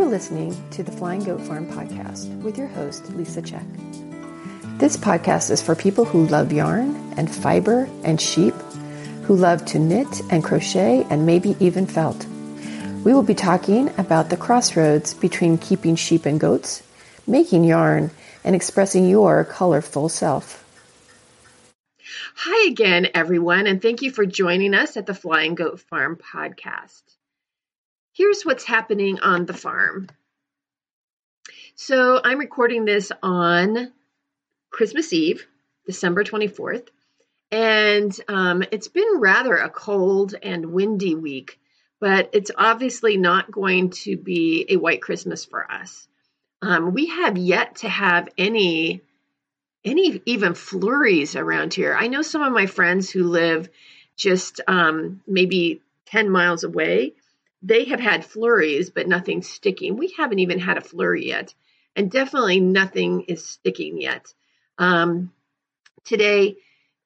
You're listening to the Flying Goat Farm podcast with your host, Lisa Check. This podcast is for people who love yarn and fiber and sheep, who love to knit and crochet and maybe even felt. We will be talking about the crossroads between keeping sheep and goats, making yarn, and expressing your colorful self. Hi again, everyone, and thank you for joining us at the Flying Goat Farm podcast here's what's happening on the farm. So I'm recording this on Christmas Eve, December 24th, and um, it's been rather a cold and windy week, but it's obviously not going to be a white Christmas for us. Um, we have yet to have any any even flurries around here. I know some of my friends who live just um, maybe 10 miles away they have had flurries, but nothing sticking. We haven't even had a flurry yet, and definitely nothing is sticking yet. Um, today,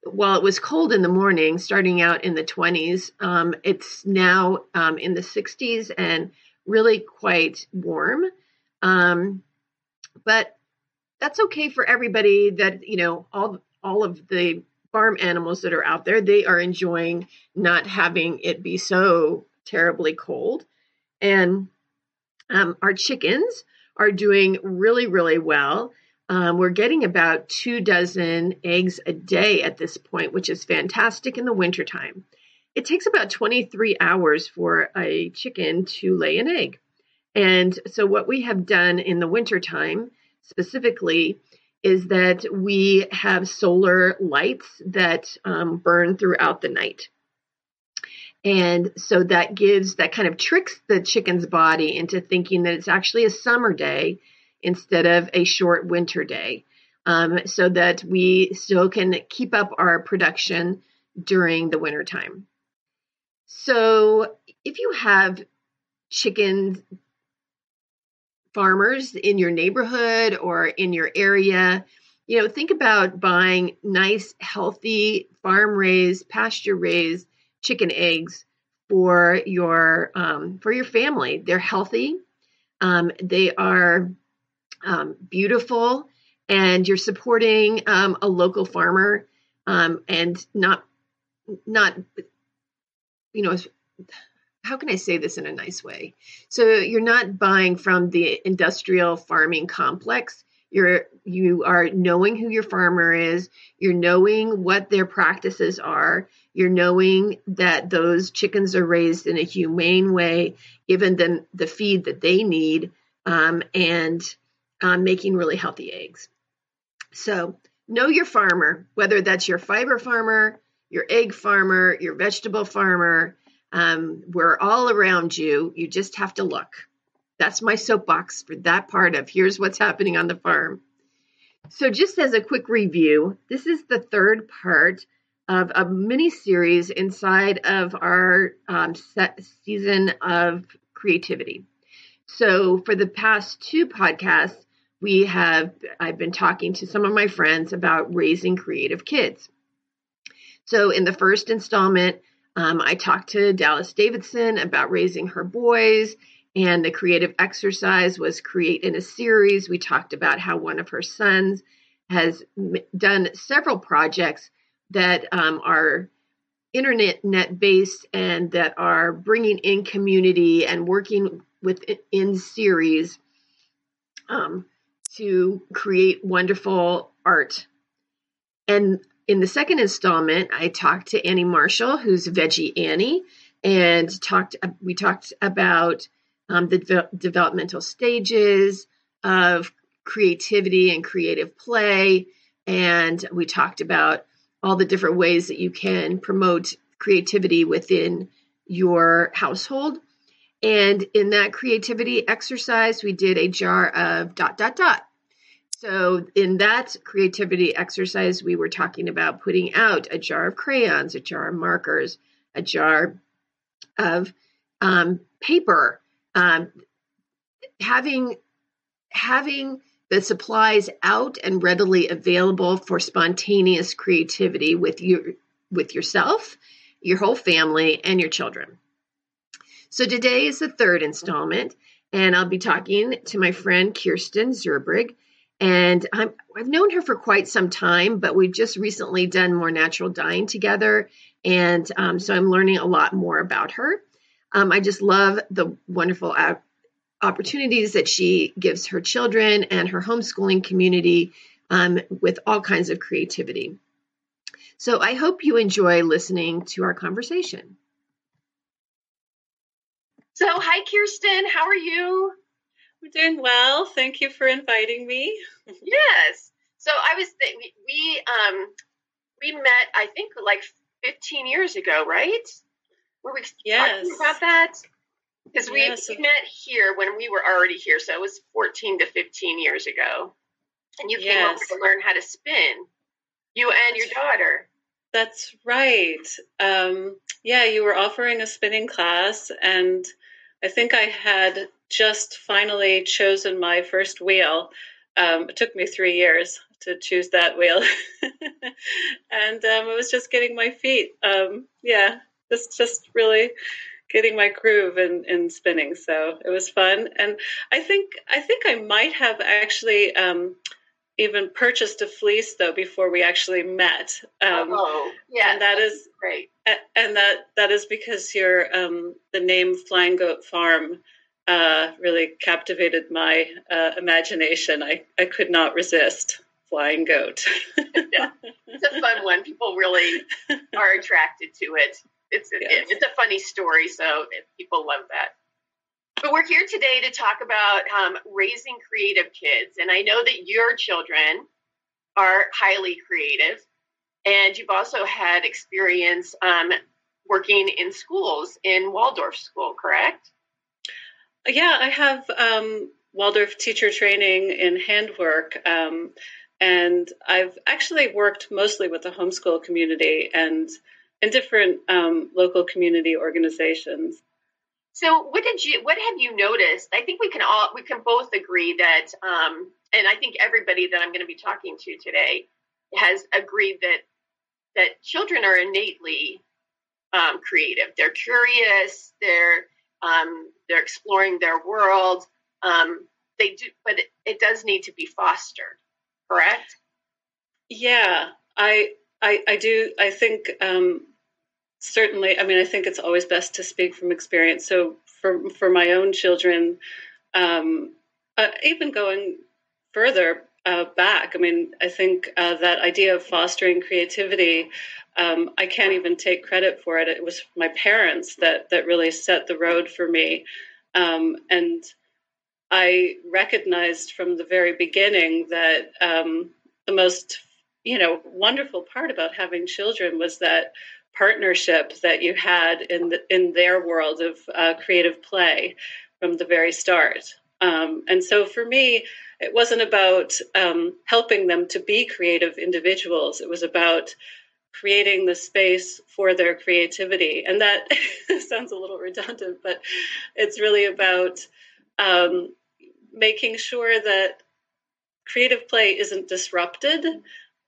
while it was cold in the morning, starting out in the 20s, um, it's now um, in the 60s and really quite warm. Um, but that's okay for everybody that, you know, all, all of the farm animals that are out there, they are enjoying not having it be so terribly cold. And um, our chickens are doing really, really well. Um, we're getting about two dozen eggs a day at this point, which is fantastic in the wintertime. It takes about 23 hours for a chicken to lay an egg. And so, what we have done in the wintertime specifically is that we have solar lights that um, burn throughout the night. And so that gives, that kind of tricks the chicken's body into thinking that it's actually a summer day instead of a short winter day. Um, so that we still can keep up our production during the winter time. So if you have chicken farmers in your neighborhood or in your area, you know, think about buying nice, healthy, farm raised, pasture raised chicken eggs for your um, for your family. They're healthy, um, they are um, beautiful, and you're supporting um, a local farmer um, and not not you know how can I say this in a nice way? So you're not buying from the industrial farming complex. You're you are knowing who your farmer is. You're knowing what their practices are. You're knowing that those chickens are raised in a humane way, given them the feed that they need, um, and um, making really healthy eggs. So, know your farmer, whether that's your fiber farmer, your egg farmer, your vegetable farmer. Um, we're all around you. You just have to look. That's my soapbox for that part of here's what's happening on the farm. So, just as a quick review, this is the third part of a mini series inside of our um, season of creativity. So, for the past two podcasts, we have I've been talking to some of my friends about raising creative kids. So, in the first installment, um, I talked to Dallas Davidson about raising her boys, and the creative exercise was create in a series. We talked about how one of her sons has done several projects that um, are internet net based and that are bringing in community and working within series um, to create wonderful art. And in the second installment, I talked to Annie Marshall, who's Veggie Annie, and talked. We talked about um, the de- developmental stages of creativity and creative play, and we talked about all the different ways that you can promote creativity within your household. And in that creativity exercise, we did a jar of dot, dot, dot. So, in that creativity exercise, we were talking about putting out a jar of crayons, a jar of markers, a jar of um, paper, um, having having the supplies out and readily available for spontaneous creativity with your with yourself, your whole family, and your children. So today is the third installment, and I'll be talking to my friend Kerstin Zurbrigg. And i have known her for quite some time, but we've just recently done more natural dyeing together. And um, so I'm learning a lot more about her. Um, I just love the wonderful opportunities that she gives her children and her homeschooling community um, with all kinds of creativity. So I hope you enjoy listening to our conversation. So, hi, Kerstin. How are you? I'm doing well. Thank you for inviting me. yes. So I was th- we, we um we met I think like 15 years ago, right? Were we yes. talking about that? Because we, yes. we met here when we were already here, so it was 14 to 15 years ago. And you came yes. over to learn how to spin. You and your daughter. That's right. Um, yeah, you were offering a spinning class, and I think I had just finally chosen my first wheel. Um, it took me three years to choose that wheel, and um, I was just getting my feet. Um, yeah, just just really getting my groove in, in spinning. So it was fun, and I think I think I might have actually um, even purchased a fleece though before we actually met. Um, oh, yeah, and that is great. And that that is because your um, the name Flying Goat Farm uh, really captivated my uh, imagination. I I could not resist Flying Goat. yeah, it's a fun one. People really are attracted to it. It's a, yes. it's a funny story, so people love that. But we're here today to talk about um, raising creative kids. And I know that your children are highly creative, and you've also had experience um, working in schools in Waldorf School, correct? Yeah, I have um, Waldorf teacher training in handwork. Um, and I've actually worked mostly with the homeschool community and in different um, local community organizations. So, what did you? What have you noticed? I think we can all we can both agree that, um, and I think everybody that I'm going to be talking to today has agreed that that children are innately um, creative. They're curious. They're um, they're exploring their world. Um, they do, but it, it does need to be fostered. Correct? Yeah, I I, I do. I think um, certainly, I mean, I think it's always best to speak from experience. So for for my own children, um, uh, even going further uh, back, I mean, I think uh, that idea of fostering creativity, um, I can't even take credit for it. It was my parents that that really set the road for me, um, and I recognized from the very beginning that um, the most you know wonderful part about having children was that partnership that you had in the, in their world of uh, creative play from the very start. Um, and so for me, it wasn't about um, helping them to be creative individuals. It was about creating the space for their creativity. And that sounds a little redundant, but it's really about um, making sure that creative play isn't disrupted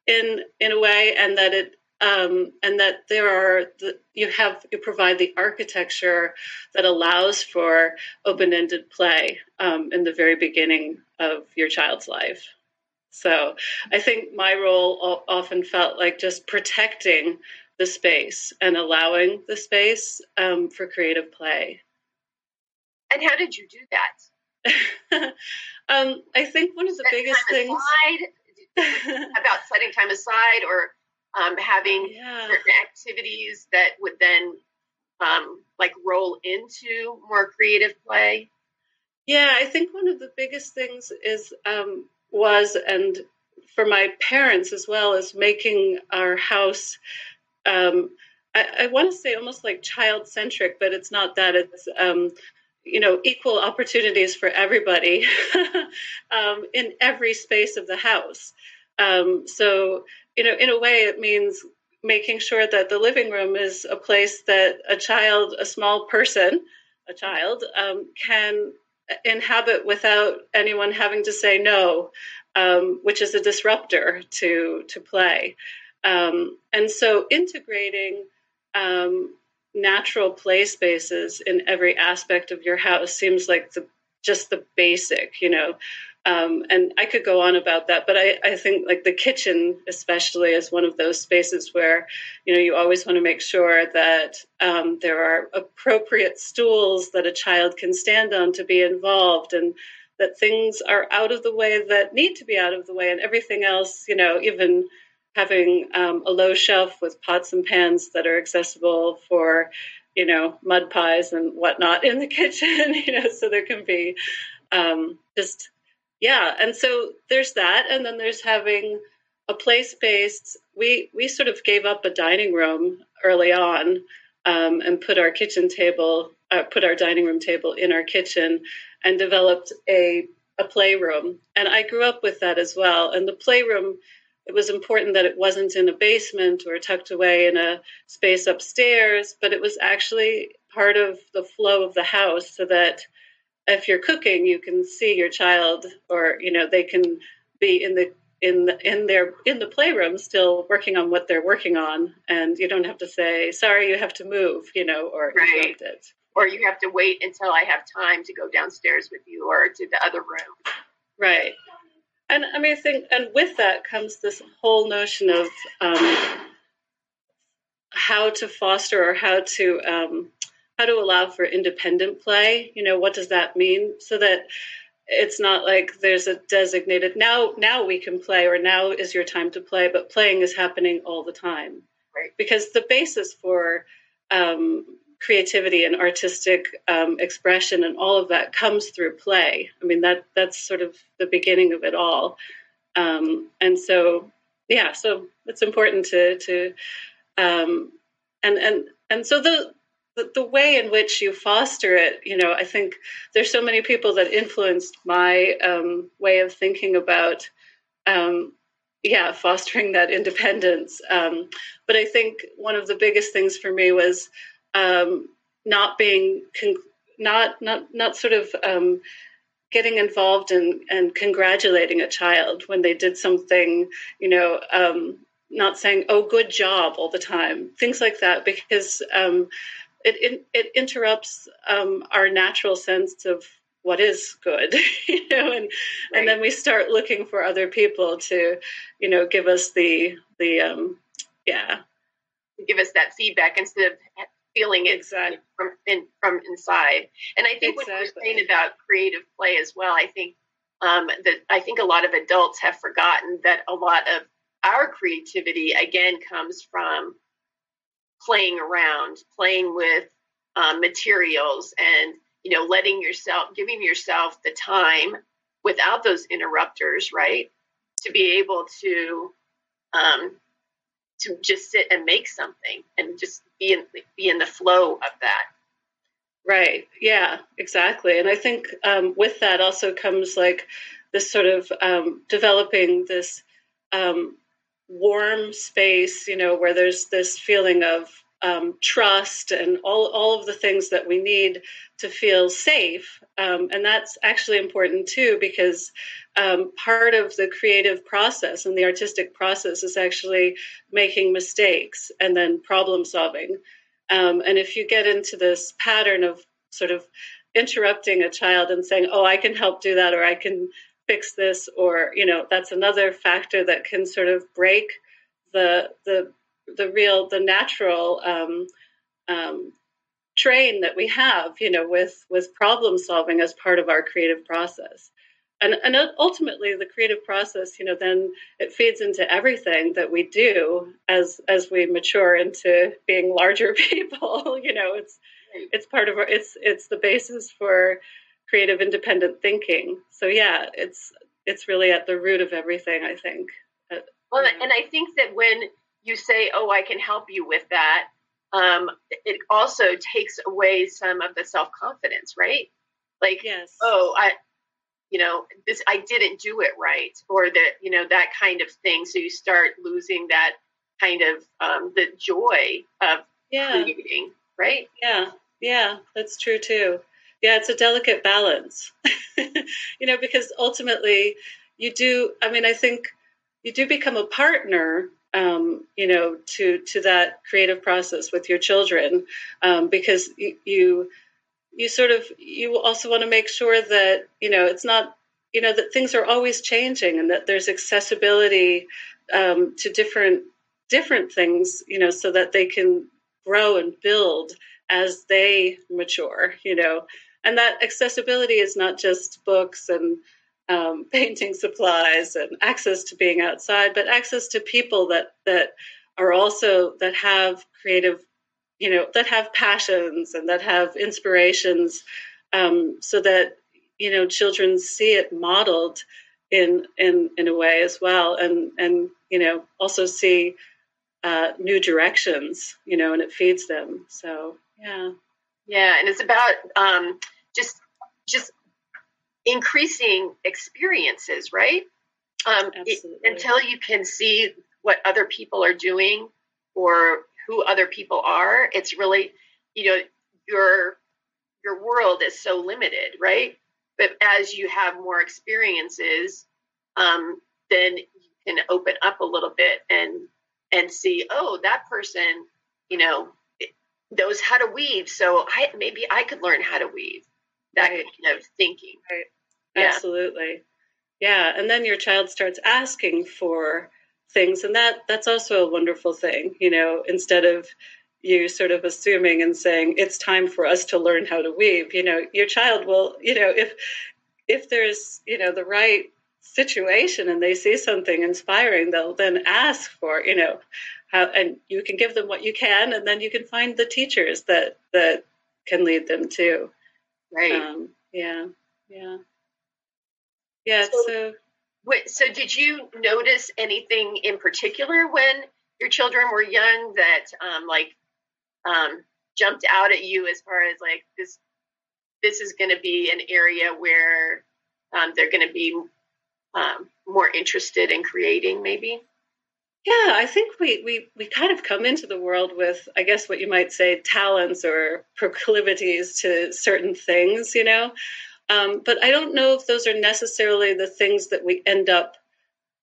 in in a way and that it um, and that there are the, you have you provide the architecture that allows for open-ended play um, in the very beginning of your child's life. So I think my role often felt like just protecting the space and allowing the space um, for creative play. And how did you do that? Um, I think one of the biggest things about setting time aside or um, having yeah. certain activities that would then um, like roll into more creative play? Yeah, I think one of the biggest things is um, was and for my parents as well is making our house. Um, I, I want to say almost like child centric, but it's not that. It's um, you know equal opportunities for everybody um, in every space of the house. Um, so you know, in a way, it means making sure that the living room is a place that a child, a small person, a child, um, can inhabit without anyone having to say no, um, which is a disruptor to to play. Um, and so, integrating um, natural play spaces in every aspect of your house seems like the just the basic, you know. Um, and I could go on about that, but I, I think like the kitchen, especially, is one of those spaces where you know you always want to make sure that um, there are appropriate stools that a child can stand on to be involved, and that things are out of the way that need to be out of the way, and everything else, you know, even having um, a low shelf with pots and pans that are accessible for you know mud pies and whatnot in the kitchen, you know, so there can be um, just yeah and so there's that and then there's having a place based we we sort of gave up a dining room early on um, and put our kitchen table uh, put our dining room table in our kitchen and developed a a playroom. And i grew up with that as well and the playroom it was important that it wasn't in a basement or tucked away in a space upstairs but it was actually part of the flow of the house so that if you're cooking, you can see your child, or you know, they can be in the in the, in their in the playroom still working on what they're working on, and you don't have to say, "Sorry, you have to move," you know, or right. interrupt it. Or you have to wait until I have time to go downstairs with you, or to the other room. Right. And I mean, I think, and with that comes this whole notion of um, how to foster or how to um, how to allow for independent play. You know, what does that mean? So that it's not like there's a designated now now we can play or now is your time to play, but playing is happening all the time. Right. Because the basis for um, creativity and artistic um, expression and all of that comes through play. I mean that that's sort of the beginning of it all. Um, and so yeah, so it's important to to um, and and and so the the, the way in which you foster it, you know, I think there's so many people that influenced my um, way of thinking about, um, yeah, fostering that independence. Um, but I think one of the biggest things for me was um, not being, con- not not not sort of um, getting involved in and congratulating a child when they did something, you know, um, not saying "oh, good job" all the time, things like that, because um, it it, it interrupts um, our natural sense of what is good, you know, and right. and then we start looking for other people to, you know, give us the the um, yeah, give us that feedback instead of feeling it exactly. from in, from inside. And I think exactly. what you're saying about creative play as well, I think um, that I think a lot of adults have forgotten that a lot of our creativity again comes from playing around, playing with um, materials, and you know, letting yourself, giving yourself the time without those interrupters, right, to be able to um, to just sit and make something and just be in be in the flow of that. Right. Yeah. Exactly. And I think um, with that also comes like this sort of um, developing this um, warm space, you know, where there's this feeling of um, trust and all, all of the things that we need to feel safe. Um, and that's actually important too, because um, part of the creative process and the artistic process is actually making mistakes and then problem solving. Um, and if you get into this pattern of sort of interrupting a child and saying, oh, I can help do that, or I can fix this, or, you know, that's another factor that can sort of break the, the the real the natural um, um, train that we have you know with with problem solving as part of our creative process and and ultimately the creative process you know then it feeds into everything that we do as as we mature into being larger people you know it's it's part of our it's it's the basis for creative independent thinking so yeah it's it's really at the root of everything i think well and i think that when you say, "Oh, I can help you with that," um, it also takes away some of the self confidence, right? Like, yes. oh, I, you know, this I didn't do it right, or that you know that kind of thing. So you start losing that kind of um, the joy of yeah. creating, right? Yeah, yeah, that's true too. Yeah, it's a delicate balance, you know, because ultimately you do. I mean, I think you do become a partner um, you know, to to that creative process with your children, um, because you, you you sort of you also want to make sure that you know it's not you know that things are always changing and that there's accessibility um, to different different things you know so that they can grow and build as they mature you know. And that accessibility is not just books and um, painting supplies and access to being outside but access to people that that are also that have creative you know that have passions and that have inspirations um, so that you know children see it modeled in in in a way as well. And and you know also see uh, new directions you know and it feeds them. So yeah. Yeah and it's about um, just just increasing experiences right? Um, it, until you can see what other people are doing or who other people are it's really you know your your world is so limited right? But as you have more experiences um, then you can open up a little bit and and see oh that person you know knows how to weave. So i maybe i could learn how to weave that right. kind of thinking. Right. Yeah. absolutely. Yeah and then your child starts asking for things. And that that's also a wonderful thing you know instead of you sort of assuming and saying it's time for us to learn how to weave you know your child will you know if if there's you know the right situation and they see something inspiring they'll then ask for you know how and you can give them what you can and then you can find the teachers that that can lead them to. Right. Um, yeah yeah. Yeah so, so Wait, so did you notice anything in particular when your children were young that um, like um, jumped out at you as far as like this this is going to be an area where um, they're going to be um, more interested in creating maybe? Yeah i think we, we we kind of come into the world with i guess what you might say talents or proclivities to certain things you know um, but I don't know if those are necessarily the things that we end up,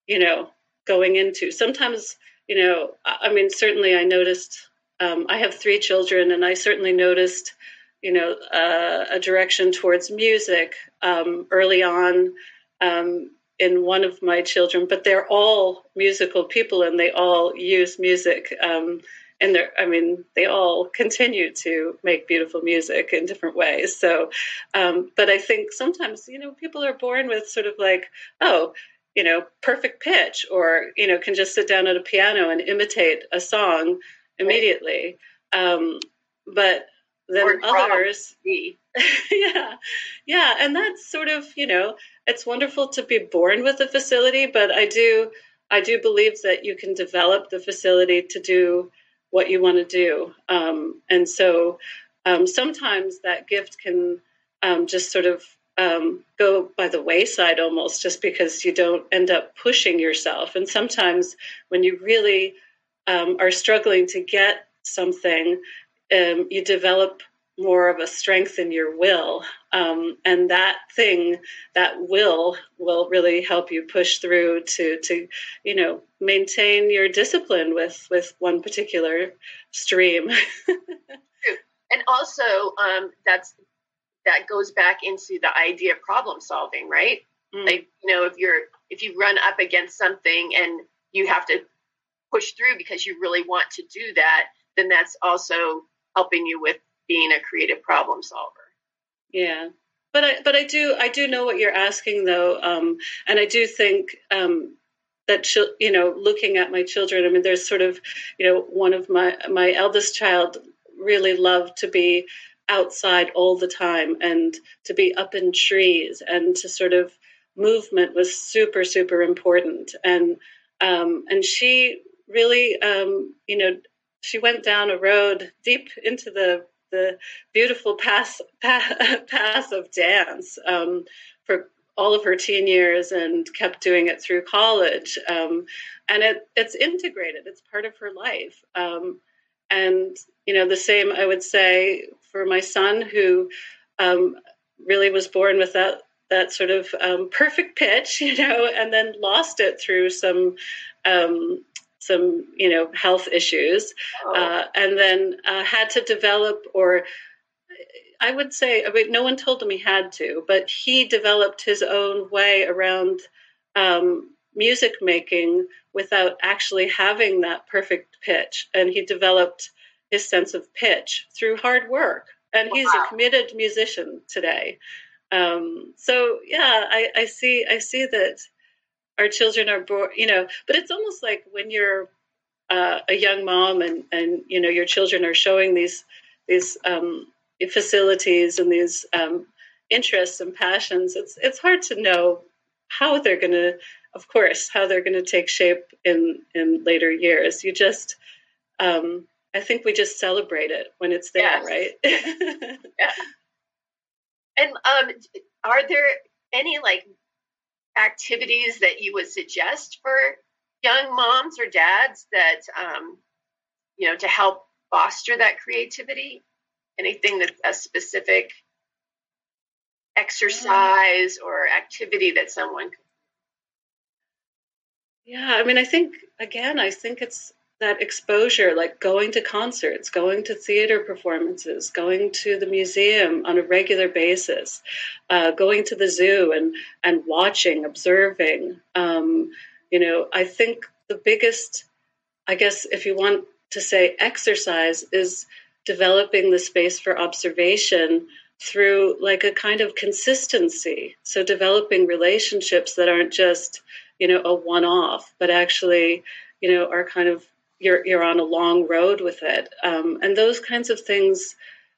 you know, going into. Sometimes, you know, I mean, certainly I noticed, um, I have three children, and I certainly noticed, you know, uh, a direction towards music um, early on um, in one of my children, but they're all musical people and they all use music. And they're i mean they all continue to make beautiful music in different ways. So um, but i think sometimes you know people are born with sort of like oh you know perfect pitch or you know can just sit down at a piano and imitate a song immediately. Um, but then others yeah. Yeah. And that's sort of you know it's wonderful to be born with a facility but i do i do believe that you can develop the facility to do what you want to do. Um, and so um, sometimes that gift can um, just sort of um, go by the wayside almost just because you don't end up pushing yourself. And sometimes when you really um, are struggling to get something, um, you develop more of a strength in your will. Um, and that thing, that will, will really help you push through to, to, you know, maintain your discipline with, with one particular stream. and also, um, that's, that goes back into the idea of problem solving, right? Mm. Like, you know, if you're, if you run up against something and you have to push through because you really want to do that, then that's also helping you with being a creative problem solver. Yeah. But I, but I do, I do know what you're asking though. Um, and I do think, um, that you know looking at my children i mean there's sort of you know one of my my eldest child really loved to be outside all the time and to be up in trees and to sort of movement was super super important and um, and she really um, you know she went down a road deep into the the beautiful path, path, path of dance um, for all of her teen years and kept doing it through college. Um, and it, it's integrated, it's part of her life. Um, and, you know, the same I would say for my son, who um, really was born with that, that sort of um, perfect pitch, you know, and then lost it through some um, some you know health issues, oh. uh, and then uh, had to develop or I would say, I mean, no one told him he had to, but he developed his own way around um, music making without actually having that perfect pitch. And he developed his sense of pitch through hard work. And wow. he's a committed musician today. Um, so yeah, I, I see. I see that our children are born. You know, but it's almost like when you're uh, a young mom and and you know your children are showing these these um, facilities and these um, interests and passions. It's it's hard to know how they're going to of course, how they're going to take shape in in later years. You just, um, I think we just celebrate it when it's there, yes. right? yeah. And um, are there any like activities that you would suggest for young moms or dads that um, you know to help foster that creativity? Anything that's a specific exercise or activity that someone could yeah, I mean, I think, again, I think it's that exposure, like going to concerts, going to theater performances, going to the museum on a regular basis, uh, going to the zoo and, and watching, observing. Um, you know, I think the biggest, I guess, if you want to say exercise, is developing the space for observation through like a kind of consistency. So developing relationships that aren't just you know a one off, but actually you know are kind of you're you're on a long road with it, um, and those kinds of things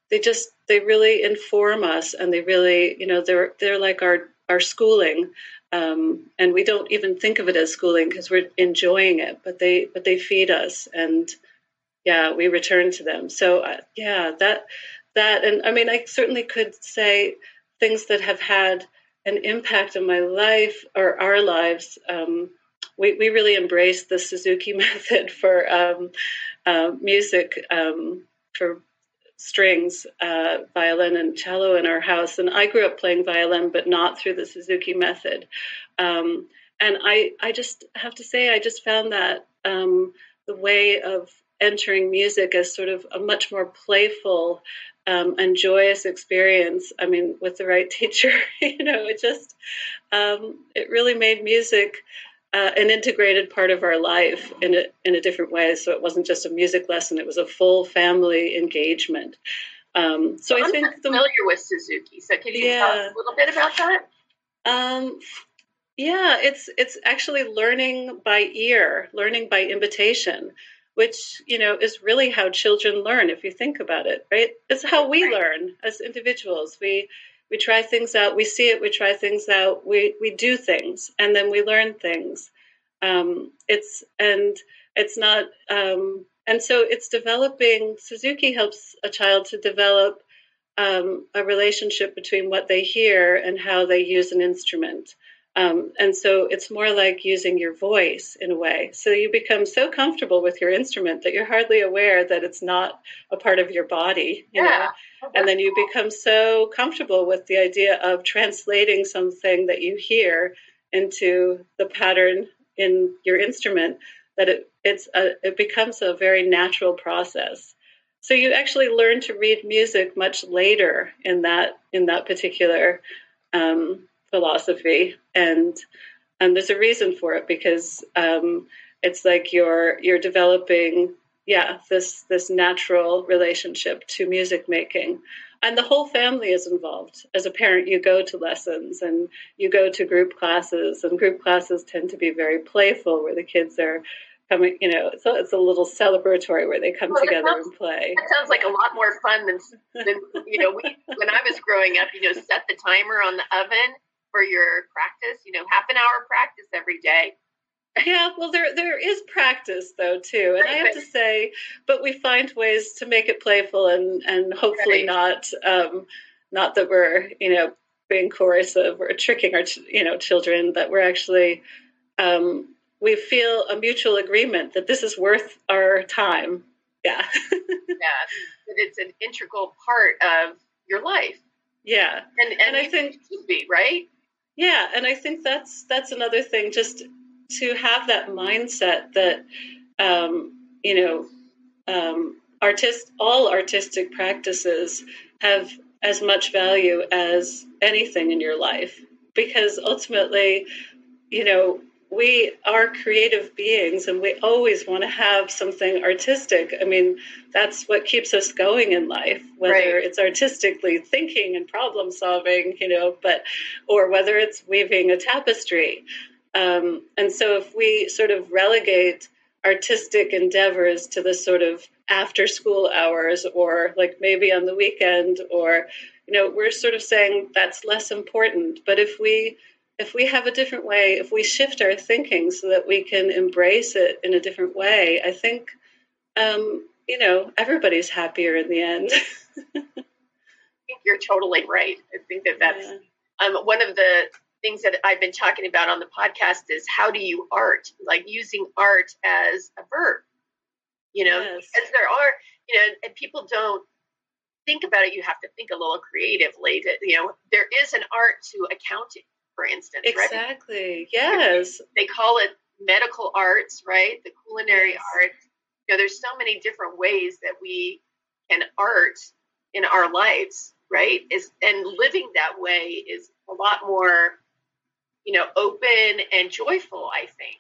they just they really inform us, and they really you know they're they're like our our schooling. Um, and we don't even think of it as schooling because we're enjoying it, but they but they feed us, and yeah, we return to them. So uh, yeah, that that and I mean, I certainly could say things that have had an impact on my life or our lives, um, we, we really embraced the Suzuki method for um, uh, music um, for strings, uh, violin and cello in our house. And I grew up playing violin, but not through the Suzuki method. Um, and I, I just have to say, I just found that um, the way of entering music as sort of a much more playful um, and joyous experience. I mean, with the right teacher, you know, it just um, it really made music uh, an integrated part of our life in a in a different way. So it wasn't just a music lesson; it was a full family engagement. Um, so I'm I think the, familiar with Suzuki. So can you yeah. tell us a little bit about that? Um, yeah, it's it's actually learning by ear, learning by imitation which you know is really how children learn if you think about it right it's how we learn as individuals we we try things out we see it we try things out we we do things and then we learn things. Um, it's and it's not um, and so it's developing suzuki helps a child to develop um, a relationship between what they hear and how they use an instrument um, and so it's more like using your voice in a way. So you become so comfortable with your instrument that you're hardly aware that it's not a part of your body, you yeah. know. And then you become so comfortable with the idea of translating something that you hear into the pattern in your instrument that it it's a, it becomes a very natural process. So you actually learn to read music much later in that in that particular um, philosophy, and and there's a reason for it because um, it's like you're you're developing yeah this this natural relationship to music making. And the whole family is involved. As a parent you go to lessons and you go to group classes and group classes tend to be very playful where the kids are coming you know so it's a little celebratory where they come well, together sounds, and play. that sounds like a lot more fun than, than you know we when i was growing up you know set the timer on the oven for your practice, you know, half an hour practice every day. yeah, well, there there is practice though too, and I have to say, but we find ways to make it playful and and hopefully right. not um, not that we're you know being coercive or tricking our you know children. That we're actually um, we feel a mutual agreement that this is worth our time. Yeah, yeah, that it's an integral part of your life. Yeah, and and, and I think it should be right. Yeah, and I think that's that's another thing, just to have that mindset that um, you know, um, artist all artistic practices have as much value as anything in your life. Because ultimately, you know, we are creative beings and we always want to have something artistic. I mean, that's what keeps us going in life, whether right. it's artistically thinking and problem solving, you know, but, or whether it's weaving a tapestry. Um, and so if we sort of relegate artistic endeavors to the sort of after school hours or like maybe on the weekend or, you know, we're sort of saying that's less important. But if we if we have a different way, if we shift our thinking so that we can embrace it in a different way, I think, um, you know, everybody's happier in the end. I think you're totally right. I think that that's yeah. um, one of the things that I've been talking about on the podcast is how do you art, like using art as a verb, you know, yes. because there are, you know, and people don't think about it. You have to think a little creatively to, you know, there is an art to accounting for instance. Exactly. Right? Yes. They call it medical arts, right? The culinary yes. arts. You know, there's so many different ways that we can art in our lives, right? Is and living that way is a lot more, you know, open and joyful. I think.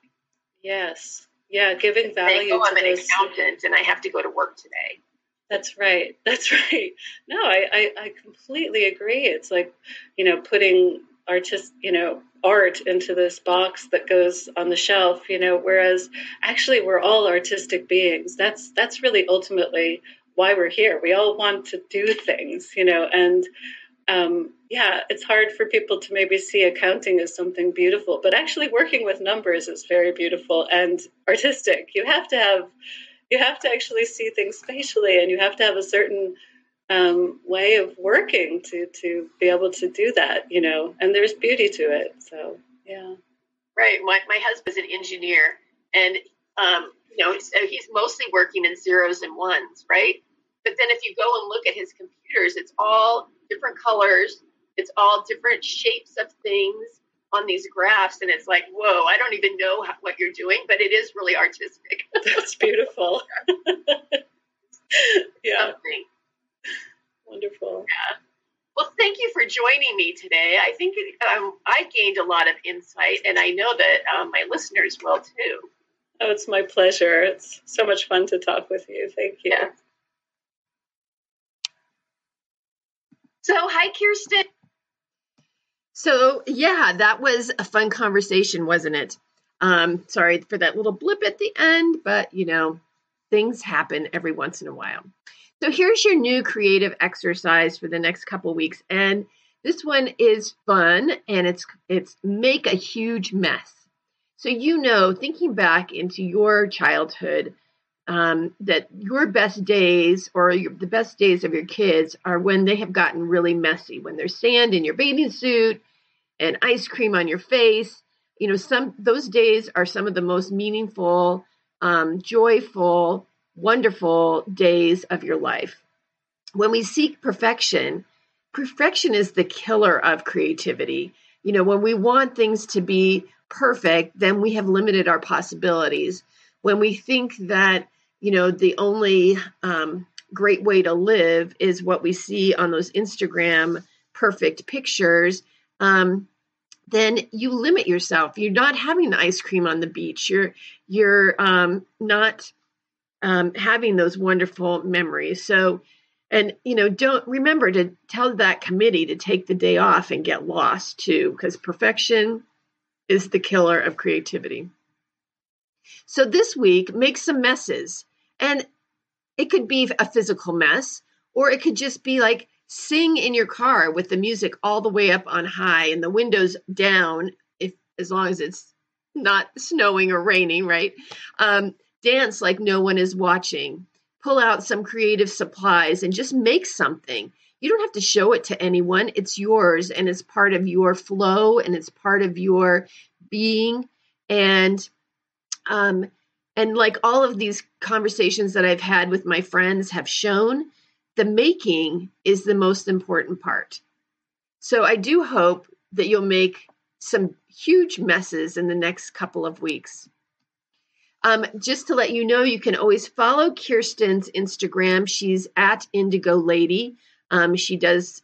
Yes. Yeah, giving value. Saying, oh, I'm an accountant and I have to go to work today. That's right. That's right. No, I, I, I completely agree. It's like, you know, putting artist you know art into this box that goes on the shelf you know whereas actually we're all artistic beings. That's that's really ultimately why we're here. We all want to do things you know and um, yeah it's hard for people to maybe see accounting as something beautiful but actually working with numbers is very beautiful and artistic. You have to have you have to actually see things spatially and you have to have a certain um, way of working to to be able to do that, you know. And there's beauty to it. So yeah. Right. My my husband's an engineer, and um, you know, so he's mostly working in zeros and ones, right? But then if you go and look at his computers, it's all different colors. It's all different shapes of things on these graphs, and it's like, whoa! I don't even know how, what you're doing, but it is really artistic. That's beautiful. yeah. Something. Wonderful. Yeah. Well, thank you for joining me today. I think um, I gained a lot of insight, and I know that um, my listeners will too. Oh, it's my pleasure. It's so much fun to talk with you. Thank you. Yeah. So, hi, Kerstin. So, yeah, that was a fun conversation, wasn't it? Um, sorry for that little blip at the end, but you know, things happen every once in a while. So here's your new creative exercise for the next couple weeks. And this one is fun and it's it's make a huge mess. So you know, thinking back into your childhood, um, that your best days or your, the best days of your kids are when they have gotten really messy, when there's sand in your bathing suit and ice cream on your face. You know, some those days are some of the most meaningful, um, joyful, wonderful days of your life. When we seek perfection, perfection is the killer of creativity. You know, when we want things to be perfect, then we have limited our possibilities. When we think that, you know, the only um, great way to live is what we see on those Instagram perfect pictures, um, then you limit yourself. You're not having the ice cream on the beach. You're you're um, not um, having those wonderful memories. So, and you know, don't remember to tell that committee to take the day off and get lost too, because perfection is the killer of creativity. So this week, make some messes, and it could be a physical mess, or it could just be like sing in your car with the music all the way up on high and the windows down, if as long as it's not snowing or raining, right? Um, dance like no one is watching. Pull out some creative supplies and just make something. You don't have to show it to anyone. It's yours and it's part of your flow and it's part of your being. And um, and like all of these conversations that I've had with my friends have shown, the making is the most important part. So I do hope that you'll make some huge messes in the next couple of weeks. Um, just to let you know, you can always follow Kerstin's Instagram. She's at Indigo Lady. Um, she does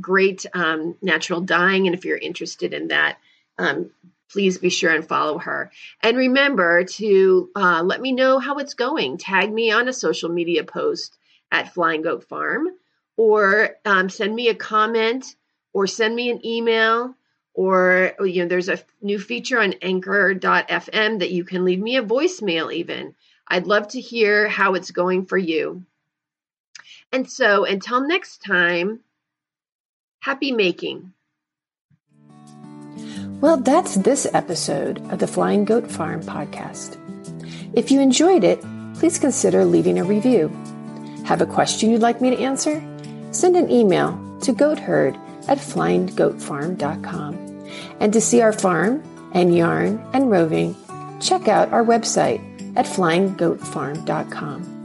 great um, natural dyeing. And if you're interested in that, um, please be sure and follow her. And remember to uh, let me know how it's going. Tag me on a social media post at Flying Goat Farm, or um, send me a comment, or send me an email. Or, you know, there's a new feature on anchor.fm that you can leave me a voicemail, even. I'd love to hear how it's going for you. And so until next time, happy making. Well, that's this episode of the Flying Goat Farm podcast. If you enjoyed it, please consider leaving a review. Have a question you'd like me to answer? Send an email to goatherd at flyinggoatfarm.com. And to see our farm and yarn and roving, check out our website at flyinggoatfarm.com.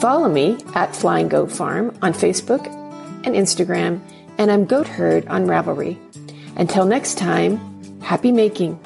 Follow me at Flying Goat Farm on Facebook and Instagram, and I'm Goat Herd on Ravelry. Until next time, happy making.